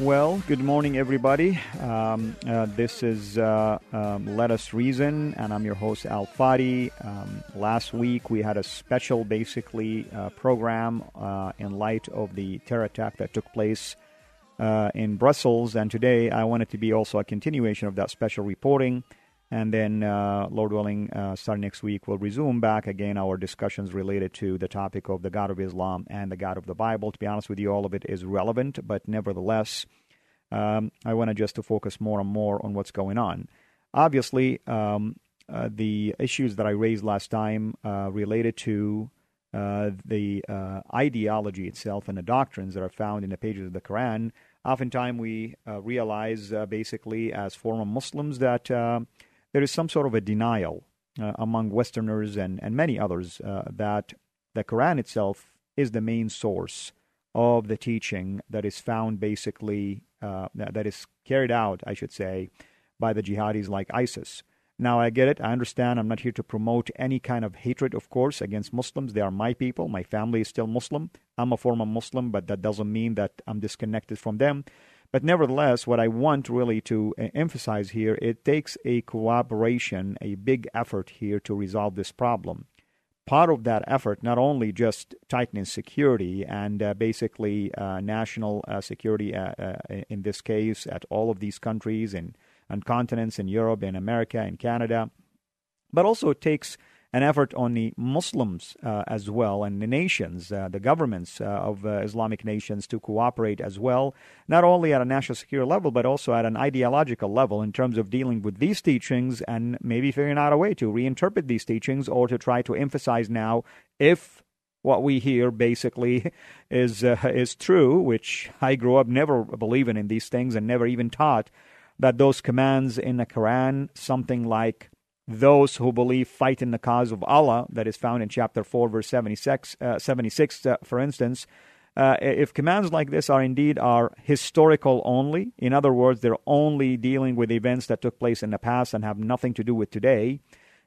Well, good morning, everybody. Um, uh, this is uh, um, Let Us Reason, and I'm your host, Al Fadi. Um, last week, we had a special, basically, uh, program uh, in light of the terror attack that took place uh, in Brussels, and today I want it to be also a continuation of that special reporting. And then, uh, Lord willing, starting next week, we'll resume back again our discussions related to the topic of the God of Islam and the God of the Bible. To be honest with you, all of it is relevant, but nevertheless, um, I want to just to focus more and more on what's going on. Obviously, um, uh, the issues that I raised last time uh, related to uh, the uh, ideology itself and the doctrines that are found in the pages of the Quran. Oftentimes, we uh, realize, uh, basically, as former Muslims, that there is some sort of a denial among Westerners and, and many others that the Quran itself is the main source of the teaching that is found basically uh, that is carried out, I should say, by the jihadis like ISIS. Now, I get it. I understand. I'm not here to promote any kind of hatred, of course, against Muslims. They are my people. My family is still Muslim. I'm a former Muslim, but that doesn't mean that I'm disconnected from them. But nevertheless, what I want really to uh, emphasize here, it takes a cooperation, a big effort here to resolve this problem. Part of that effort, not only just tightening security and uh, basically uh, national uh, security uh, uh, in this case at all of these countries and, and continents in Europe, in America, in Canada, but also it takes an effort on the Muslims uh, as well and the nations, uh, the governments uh, of uh, Islamic nations to cooperate as well, not only at a national security level, but also at an ideological level in terms of dealing with these teachings and maybe figuring out a way to reinterpret these teachings or to try to emphasize now if what we hear basically is uh, is true, which I grew up never believing in these things and never even taught that those commands in the Quran, something like those who believe fight in the cause of Allah, that is found in chapter 4, verse 76, uh, 76 uh, for instance. Uh, if commands like this are indeed are historical only, in other words, they're only dealing with events that took place in the past and have nothing to do with today,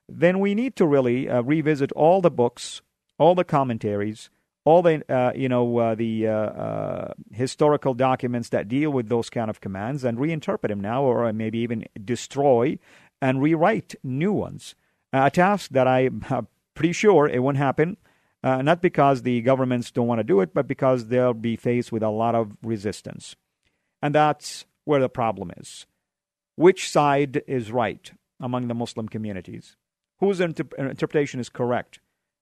then we need to really uh, revisit all the books, all the commentaries, all the uh, you know uh, the historical documents that deal with those kind of commands and reinterpret them now, or maybe even destroy and rewrite new ones. a task that I'm pretty sure it won't happen, uh, not because the governments don't want to do it, but because they'll be faced with a lot of resistance. And that's where the problem is. Which side is right among the Muslim communities? Whose inter- interpretation is correct?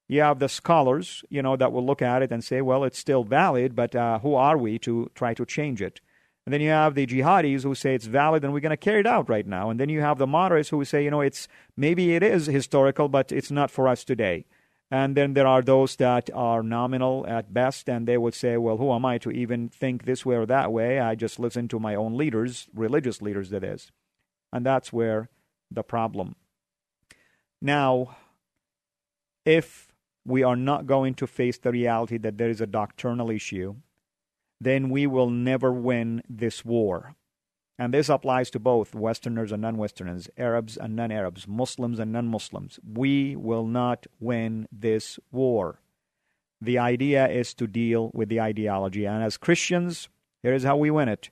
You have the scholars, you know, that will look at it and say, well, it's still valid, but uh, who are we to try to change it? And then you have the jihadis who say it's valid and we're going to carry it out right now. And then you have the moderates who say, you know, it's maybe it is historical, but it's not for us today. And then there are those that are nominal at best, and they would say, well, who am I to even think this way or that way? I just listen to my own leaders, religious leaders, that is. And that's where the problem. Now, if we are not going to face the reality that there is a doctrinal issue, then we will never win this war. And this applies to both Westerners and non Westerners, Arabs and non Arabs, Muslims and non Muslims. We will not win this war. The idea is to deal with the ideology. And as Christians, here is how we win it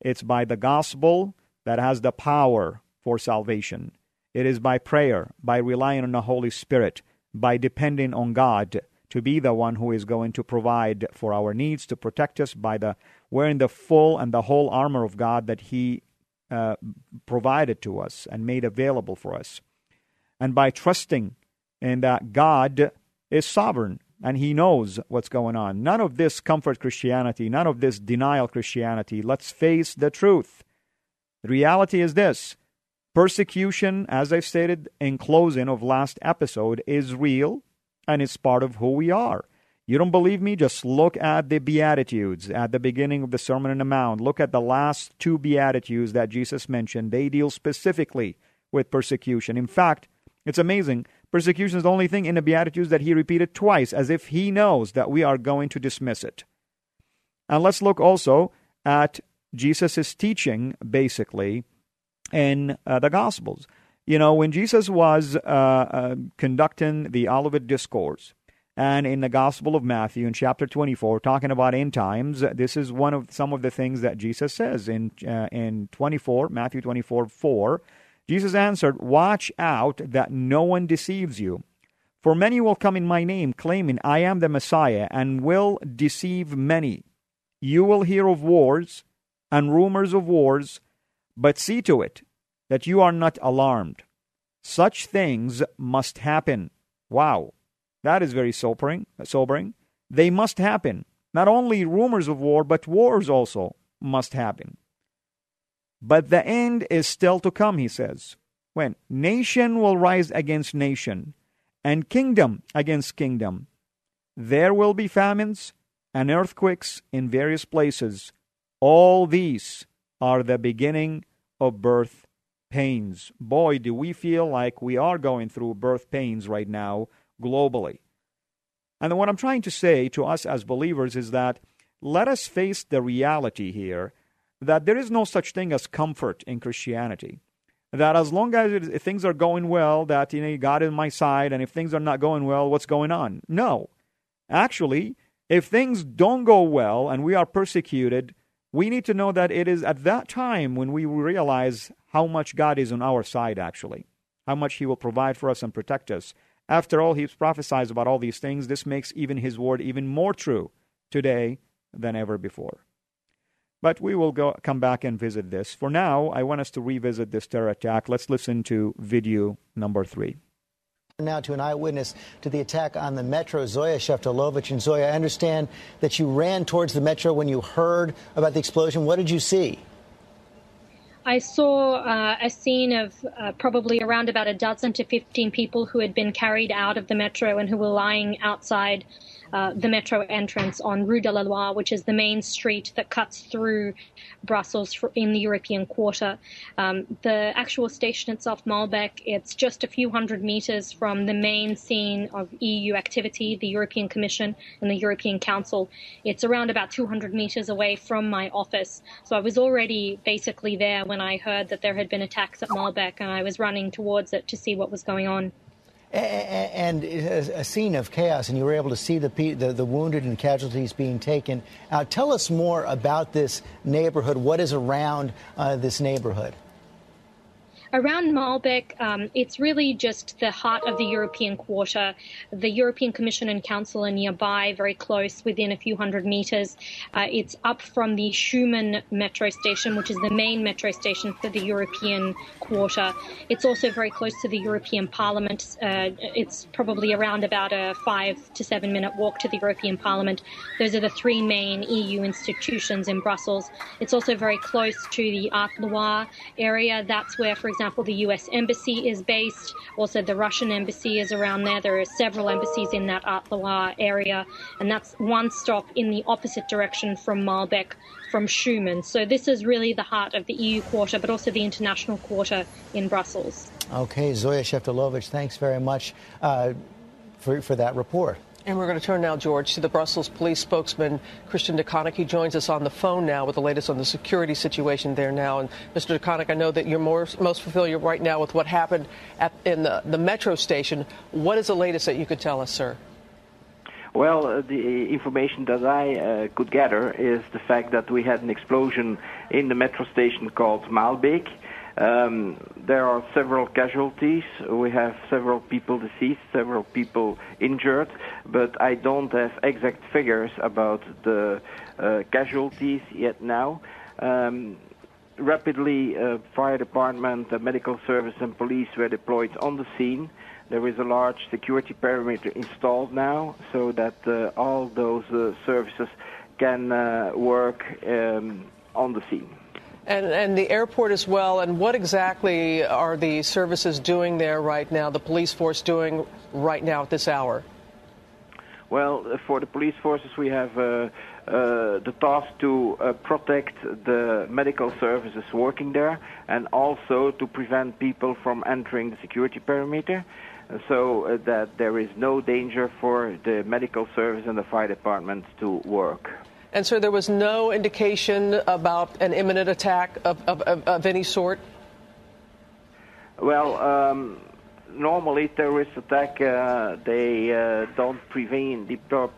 it's by the gospel that has the power for salvation. It is by prayer, by relying on the Holy Spirit, by depending on God to be the one who is going to provide for our needs, to protect us by the wearing the full and the whole armor of God that He uh, provided to us and made available for us. And by trusting in that God is sovereign and He knows what's going on. None of this comfort Christianity, none of this denial Christianity. Let's face the truth. The reality is this persecution, as I've stated in closing of last episode, is real and it's part of who we are. You don't believe me? Just look at the Beatitudes at the beginning of the Sermon on the Mount. Look at the last two Beatitudes that Jesus mentioned. They deal specifically with persecution. In fact, it's amazing. Persecution is the only thing in the Beatitudes that he repeated twice, as if he knows that we are going to dismiss it. And let's look also at Jesus' teaching, basically, in uh, the Gospels. You know, when Jesus was uh, uh, conducting the Olivet Discourse, and in the Gospel of Matthew, in chapter 24, talking about end times, this is one of some of the things that Jesus says in uh, in 24, Matthew 24, 4. Jesus answered, Watch out that no one deceives you. For many will come in my name, claiming, I am the Messiah, and will deceive many. You will hear of wars and rumors of wars, but see to it that you are not alarmed. Such things must happen. Wow. That is very sobering. Sobering. They must happen. Not only rumors of war, but wars also must happen. But the end is still to come, he says. When nation will rise against nation, and kingdom against kingdom, there will be famines and earthquakes in various places. All these are the beginning of birth pains. Boy, do we feel like we are going through birth pains right now globally. And what I'm trying to say to us as believers is that let us face the reality here that there is no such thing as comfort in Christianity. That as long as it, things are going well, that you know God is my side, and if things are not going well, what's going on? No, actually, if things don't go well and we are persecuted, we need to know that it is at that time when we realize how much God is on our side. Actually, how much He will provide for us and protect us, after all, he prophesies about all these things. This makes even his word even more true today than ever before. But we will go, come back and visit this. For now, I want us to revisit this terror attack. Let's listen to video number three. Now to an eyewitness to the attack on the metro, Zoya Sheftalovich. And Zoya, I understand that you ran towards the metro when you heard about the explosion. What did you see? I saw uh, a scene of uh, probably around about a dozen to 15 people who had been carried out of the metro and who were lying outside uh, the metro entrance on Rue de la Loi, which is the main street that cuts through Brussels in the European quarter. Um, the actual station itself, Maelbeek, it's just a few hundred meters from the main scene of EU activity, the European Commission and the European Council. It's around about 200 meters away from my office. So I was already basically there when I heard that there had been attacks at Maelbeek, and I was running towards it to see what was going on and a scene of chaos, and you were able to see the, the, the wounded and casualties being taken out. Tell us more about this neighborhood. What is around uh, this neighborhood? Around Maelbeek, um, it's really just the heart of the European quarter. The European Commission and Council are nearby, very close, within a few hundred meters. Uh, it's up from the Schuman metro station, which is the main metro station for the European quarter. It's also very close to the European Parliament. Uh, it's probably around about a five to seven minute walk to the European Parliament. Those are the three main EU institutions in Brussels. It's also very close to the Haute Loire area. That's where, for example, the U.S. Embassy is based. Also, the Russian Embassy is around there. There are several embassies in that Loire area, and that's one stop in the opposite direction from Maelbeek, from Schuman. So this is really the heart of the EU quarter, but also the international quarter in Brussels. Okay, Zoya Sheftalovich, thanks very much uh, for, for that report. And we're going to turn now, George, to the Brussels police spokesman, Christian De Coninck. He joins us on the phone now with the latest on the security situation there now. And Mr. De Coninck, I know that you're more, most familiar right now with what happened at, in the, the metro station. What is the latest that you could tell us, sir? Well, uh, the information that I uh, could gather is the fact that we had an explosion in the metro station called Maelbeek. Um, there are several casualties. We have several people deceased, several people injured, but I don't have exact figures about the uh, casualties yet now. Um, rapidly, uh, fire department, uh, medical service, and police were deployed on the scene. There is a large security perimeter installed now, so that uh, all those uh, services can uh, work um, on the scene. And, and the airport as well. And what exactly are the services doing there right now? The police force doing right now at this hour? Well, uh, for the police forces, we have uh, uh, the task to uh, protect the medical services working there and also to prevent people from entering the security perimeter so uh, that there is no danger for the medical service and the fire department to work. And so there was no indication about an imminent attack of, of, of, of any sort? Well, um, normally terrorist attack uh, they uh, don't prevent, they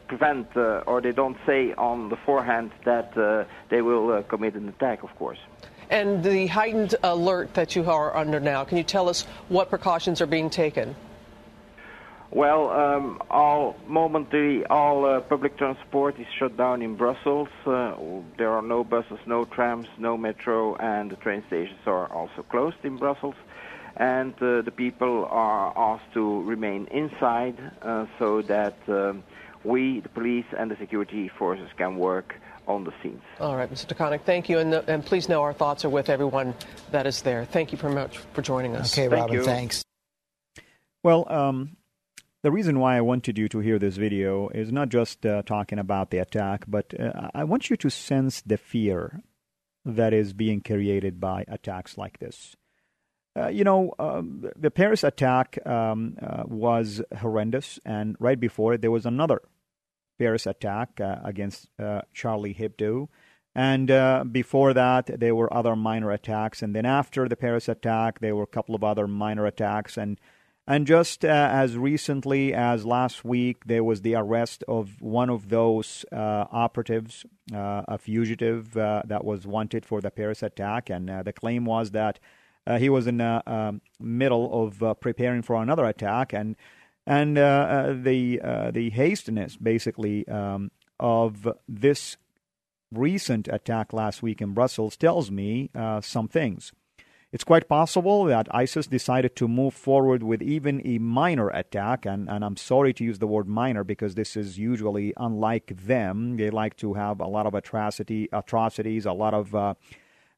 prevent uh, or they don't say on the forehand that uh, they will uh, commit an attack, of course. And the heightened alert that you are under now, can you tell us what precautions are being taken? Well, um, all momentary, all uh, public transport is shut down in Brussels. Uh, there are no buses, no trams, no metro, and the train stations are also closed in Brussels. And uh, the people are asked to remain inside uh, so that um, we, the police, and the security forces can work on the scenes. All right, Mr. De Coninck, thank you. And, uh, and please know our thoughts are with everyone that is there. Thank you very much for joining us. Okay, Thank Robin, you. thanks. Well, um, the reason why I wanted you to hear this video is not just uh, talking about the attack, but uh, I want you to sense the fear that is being created by attacks like this. Uh, you know, um, the Paris attack um, uh, was horrendous, and right before it, there was another Paris attack uh, against uh, Charlie Hebdo. And before that, there were other minor attacks. And then after the Paris attack, there were a couple of other minor attacks. And and just uh, as recently as last week, there was the arrest of one of those uh, operatives, uh, a fugitive uh, that was wanted for the Paris attack. And uh, the claim was that uh, he was in the um, middle of preparing for another attack. And and the the hastiness, basically, um, of this recent attack last week in Brussels tells me some things. It's quite possible that ISIS decided to move forward with even a minor attack, and, and I'm sorry to use the word minor because this is usually unlike them. They like to have a lot of atrocity, atrocities, a lot of, uh,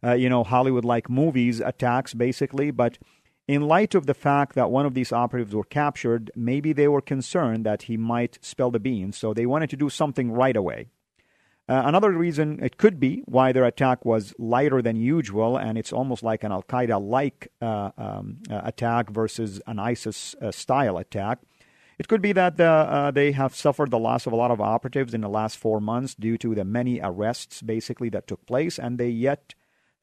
uh, you know, Hollywood-like movies attacks, basically. But in light of the fact that one of these operatives were captured, maybe they were concerned that he might spill the beans, so they wanted to do something right away. Uh, another reason it could be why their attack was lighter than usual, and it's almost like an Al Qaeda like uh, um, uh, attack versus an ISIS uh, style attack. It could be that uh, they have suffered the loss of a lot of operatives in the last four months due to the many arrests, basically, that took place, and they yet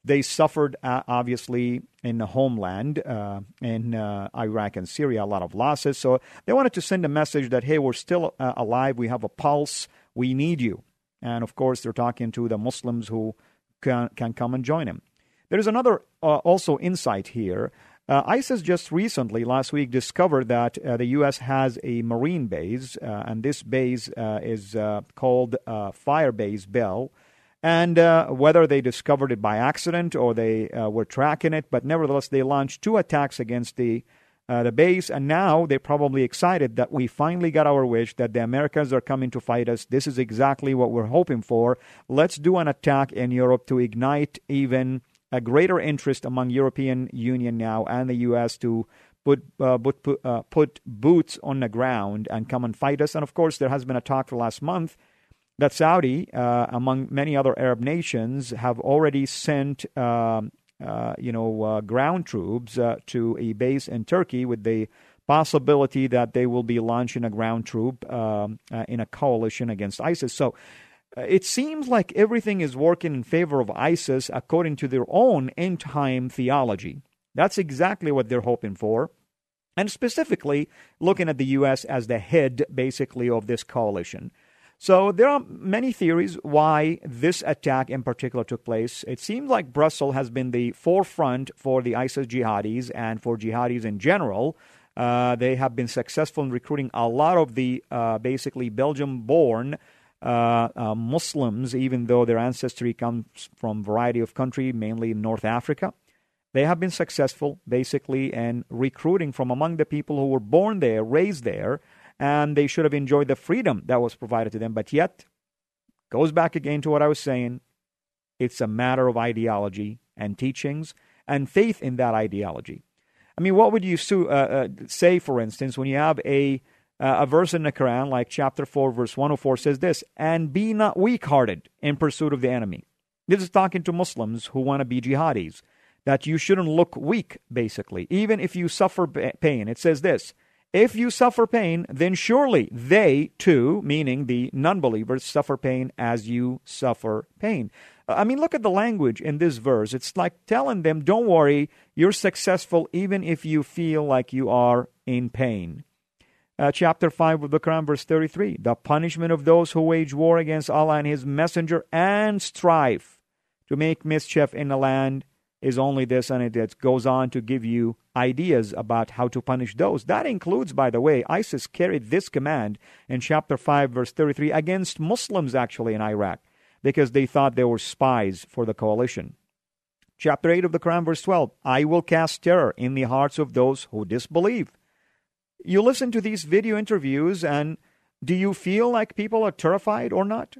they suffered uh, obviously in the homeland uh, in uh, Iraq and Syria a lot of losses. So they wanted to send a message that hey, we're still uh, alive, we have a pulse, we need you. And of course, they're talking to the Muslims who can, can come and join him. There is another uh, also insight here. Uh, ISIS just recently, last week, discovered that uh, the U.S. has a Marine base, uh, and this base uh, is uh, called Firebase Bell. And whether they discovered it by accident or they were tracking it, but nevertheless, they launched two attacks against the uh, the base, and now they're probably excited that we finally got our wish that the Americans are coming to fight us. This is exactly what we're hoping for. Let's do an attack in Europe to ignite even a greater interest among European Union now and the U.S. to put uh, put put, uh, put boots on the ground and come and fight us. And of course, there has been a talk for last month that Saudi, uh, among many other Arab nations, have already sent um, you know, uh, ground troops uh, to a base in Turkey with the possibility that they will be launching a ground troop um, uh, in a coalition against ISIS. So uh, it seems like everything is working in favor of ISIS according to their own end time theology. That's exactly what they're hoping for. And specifically, looking at the U.S. as the head, basically, of this coalition. So there are many theories why this attack in particular took place. It seems like Brussels has been the forefront for the ISIS jihadis and for jihadis in general. Uh, they have been successful in recruiting a lot of the uh, basically Belgium born uh, uh, Muslims, even though their ancestry comes from a variety of countries, mainly in North Africa. They have been successful basically in recruiting from among the people who were born there, raised there, and they should have enjoyed the freedom that was provided to them. But yet, goes back again to what I was saying it's a matter of ideology and teachings and faith in that ideology. I mean, what would you uh, uh, say, for instance, when you have a uh, a verse in the Quran, like chapter 4, verse 104, says this And be not weak hearted in pursuit of the enemy. This is talking to Muslims who want to be jihadis, that you shouldn't look weak, basically, even if you suffer pain. It says this If you suffer pain, then surely they too, meaning the non believers, suffer pain as you suffer pain. I mean, look at the language in this verse. It's like telling them, don't worry, you're successful even if you feel like you are in pain. Uh, chapter 5 of the Quran, verse 33 The punishment of those who wage war against Allah and His Messenger and strive to make mischief in the land is only this, and it goes on to give you ideas about how to punish those. That includes, by the way, ISIS carried this command in chapter 5, verse 33 against Muslims actually in Iraq because they thought they were spies for the coalition. Chapter 8 of the Quran, verse 12 I will cast terror in the hearts of those who disbelieve. You listen to these video interviews, and do you feel like people are terrified or not?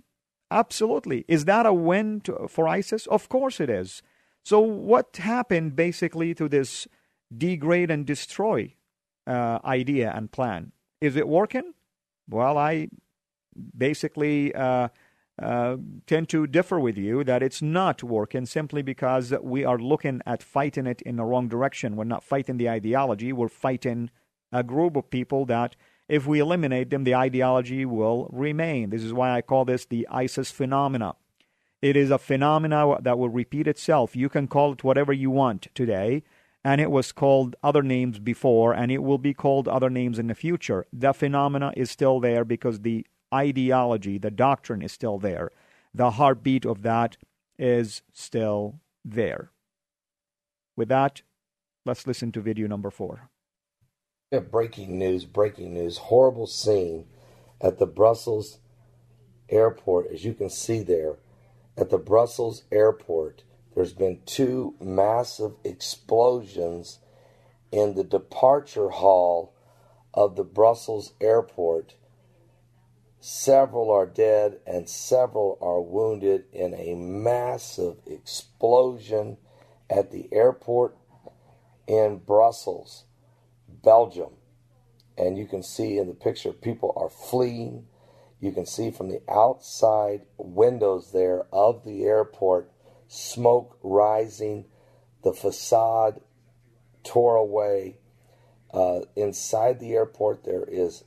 Absolutely. Is that a win to, for ISIS? Of course it is. So, what happened basically to this degrade and destroy uh, idea and plan? Is it working? Well, I basically uh, uh, tend to differ with you that it's not working simply because we are looking at fighting it in the wrong direction. We're not fighting the ideology, we're fighting a group of people that, if we eliminate them, the ideology will remain. This is why I call this the ISIS phenomena. It is a phenomena that will repeat itself. You can call it whatever you want today, and it was called other names before, and it will be called other names in the future. The phenomena is still there because the ideology, the doctrine is still there. The heartbeat of that is still there. With that, let's listen to video number four. Yeah, breaking news, breaking news. Horrible scene at the Brussels airport. As you can see there, at the Brussels airport, there's been two massive explosions in the departure hall of the Brussels airport Several are dead and several are wounded in a massive explosion at the airport in Brussels, Belgium. And you can see in the picture, people are fleeing. You can see from the outside windows there of the airport smoke rising, the facade tore away. Uh, inside the airport, there is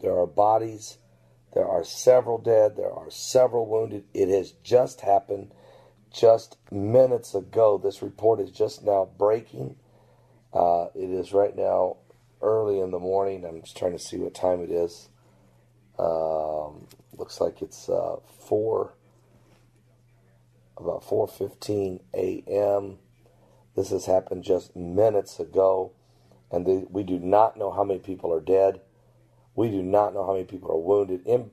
there are bodies. There are several dead. There are several wounded. It has just happened just minutes ago. This report is just now breaking. Uh, it is right now early in the morning. I'm just trying to see what time it is. Um, looks like it's uh, four, about 4:15 a.m. This has happened just minutes ago, and we do not know how many people are dead. We do not know how many people are wounded. M-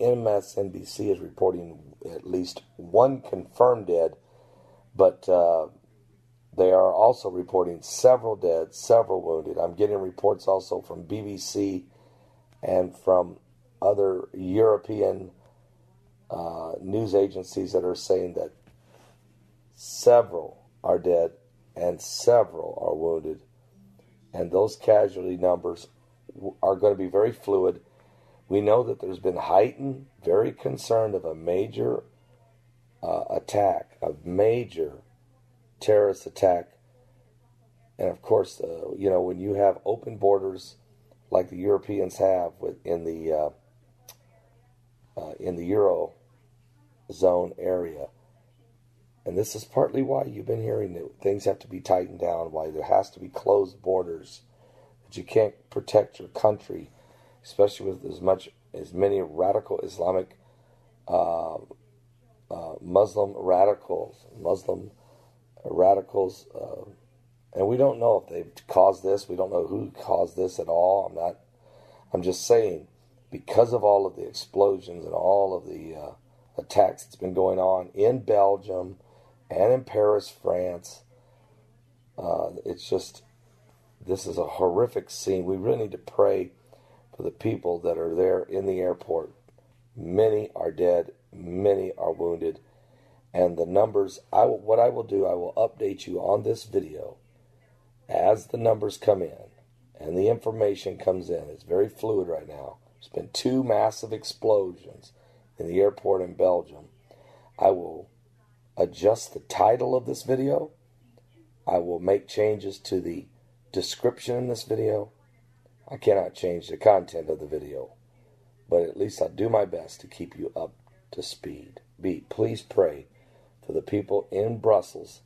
MSNBC is reporting at least one confirmed dead, but uh, they are also reporting several dead, several wounded. I'm getting reports also from BBC and from other European uh, news agencies that are saying that several are dead and several are wounded. And those casualty numbers are going to be very fluid. We know that there's been heightened, very concerned of a major uh, attack, a major terrorist attack. And of course, uh, you know, when you have open borders like the Europeans have in the uh, in the euro zone area, and this is partly why you've been hearing that things have to be tightened down, why there has to be closed borders that you can't protect your country, especially with as much as many radical Islamic uh, uh, Muslim radicals, Muslim radicals, uh, and we don't know if they've caused this. We don't know who caused this at all. I'm not. I'm just saying, because of all of the explosions and all of the uh, attacks that's been going on in Belgium and in Paris, France, uh, it's just this is a horrific scene. We really need to pray for the people that are there in the airport. Many are dead, many are wounded, and the numbers. I will, what I will do, I will update you on this video as the numbers come in and the information comes in. It's very fluid right now. There's been two massive explosions in the airport in Belgium. I will adjust the title of this video. I will make changes to the description in this video. I cannot change the content of the video, but at least I'll do my best to keep you up to speed. B, please pray for the people in Brussels,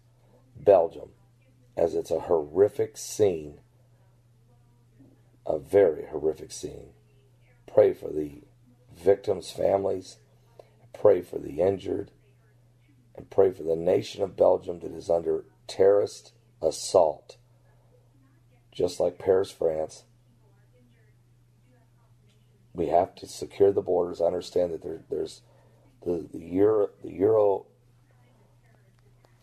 Belgium, as it's a horrific scene, a very horrific scene. Pray for the victims' families, pray for the injured, and pray for the nation of Belgium that is under terrorist assault, just like Paris, France. We have to secure the borders. I understand that there, there's the, the Euro, the Euro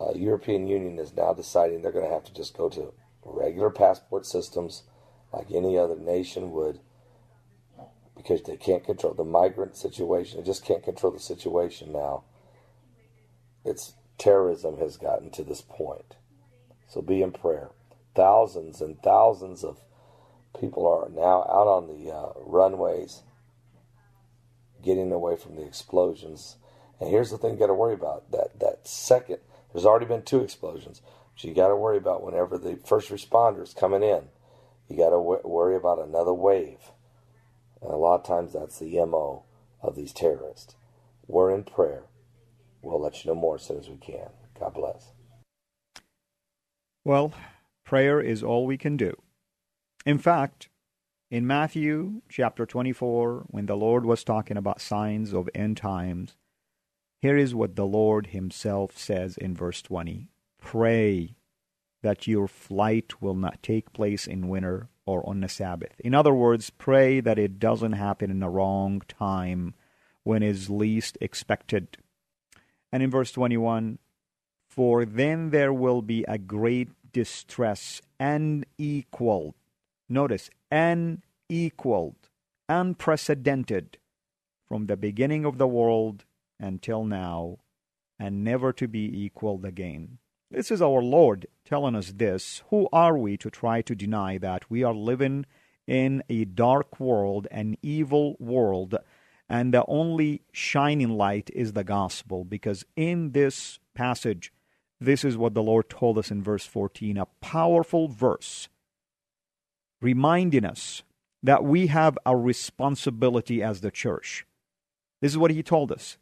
uh, European Union is now deciding they're going to have to just go to regular passport systems like any other nation would because they can't control the migrant situation. They just can't control the situation now. It's terrorism has gotten to this point. So be in prayer. Thousands and thousands of people are now out on the uh, runways getting away from the explosions. And here's the thing you got to worry about that that second there's already been two explosions. So you got to worry about whenever the first responders coming in. You got to w- worry about another wave. And a lot of times that's the MO of these terrorists. We're in prayer. We'll let you know more as soon as we can. God bless. Well, prayer is all we can do. In fact, in Matthew chapter 24, when the Lord was talking about signs of end times, here is what the Lord Himself says in verse 20 Pray that your flight will not take place in winter or on the Sabbath. In other words, pray that it doesn't happen in the wrong time when is least expected. And in verse 21, for then there will be a great distress, unequaled. Notice, unequaled, unprecedented from the beginning of the world until now and never to be equaled again. This is our Lord telling us this. Who are we to try to deny that we are living in a dark world, an evil world, and the only shining light is the gospel? Because in this passage, this is what the Lord told us in verse 14, a powerful verse reminding us that we have a responsibility as the church. This is what he told us.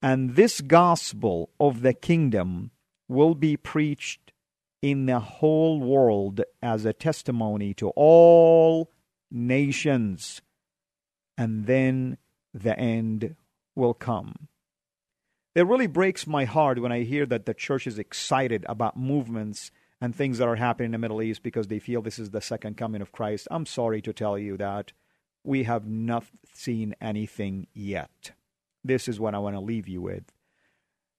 And this gospel of the kingdom will be preached in the whole world as a testimony to all nations. And then the end will come. It really breaks my heart when I hear that the church is excited about movements and things that are happening in the Middle East because they feel this is the second coming of Christ. I'm sorry to tell you that we have not seen anything yet this is what I want to leave you with.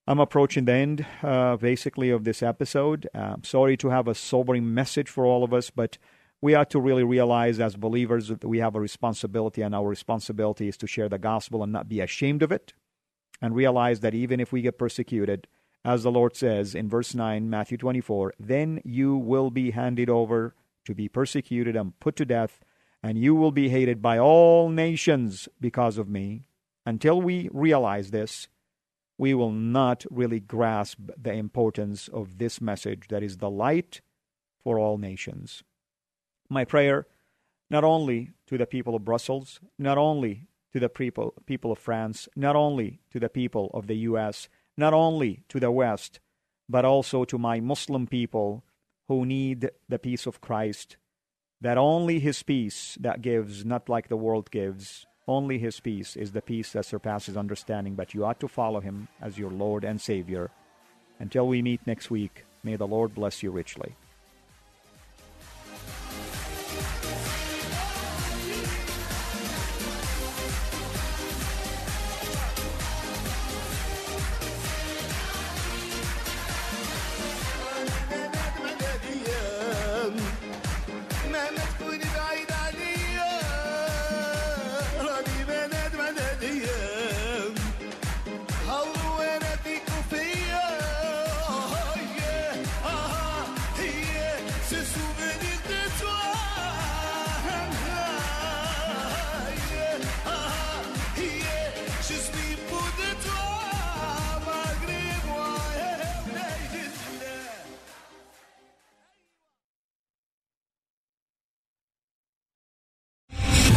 I'm approaching the end, uh, basically, of this episode. Uh, sorry to have a sobering message for all of us, but we ought to really realize as believers that we have a responsibility, and our responsibility is to share the gospel and not be ashamed of it, and realize that even if we get persecuted, as the Lord says in verse 9, Matthew 24, then you will be handed over to be persecuted and put to death, and you will be hated by all nations because of me. Until we realize this, we will not really grasp the importance of this message that is the light for all nations. My prayer, not only to the people of Brussels, not only to the people, people of France, not only to the people of the U.S., not only to the West, but also to my Muslim people who need the peace of Christ, that only His peace that gives, not like the world gives, Only His peace is the peace that surpasses understanding, but you ought to follow Him as your Lord and Savior. Until we meet next week, may the Lord bless you richly.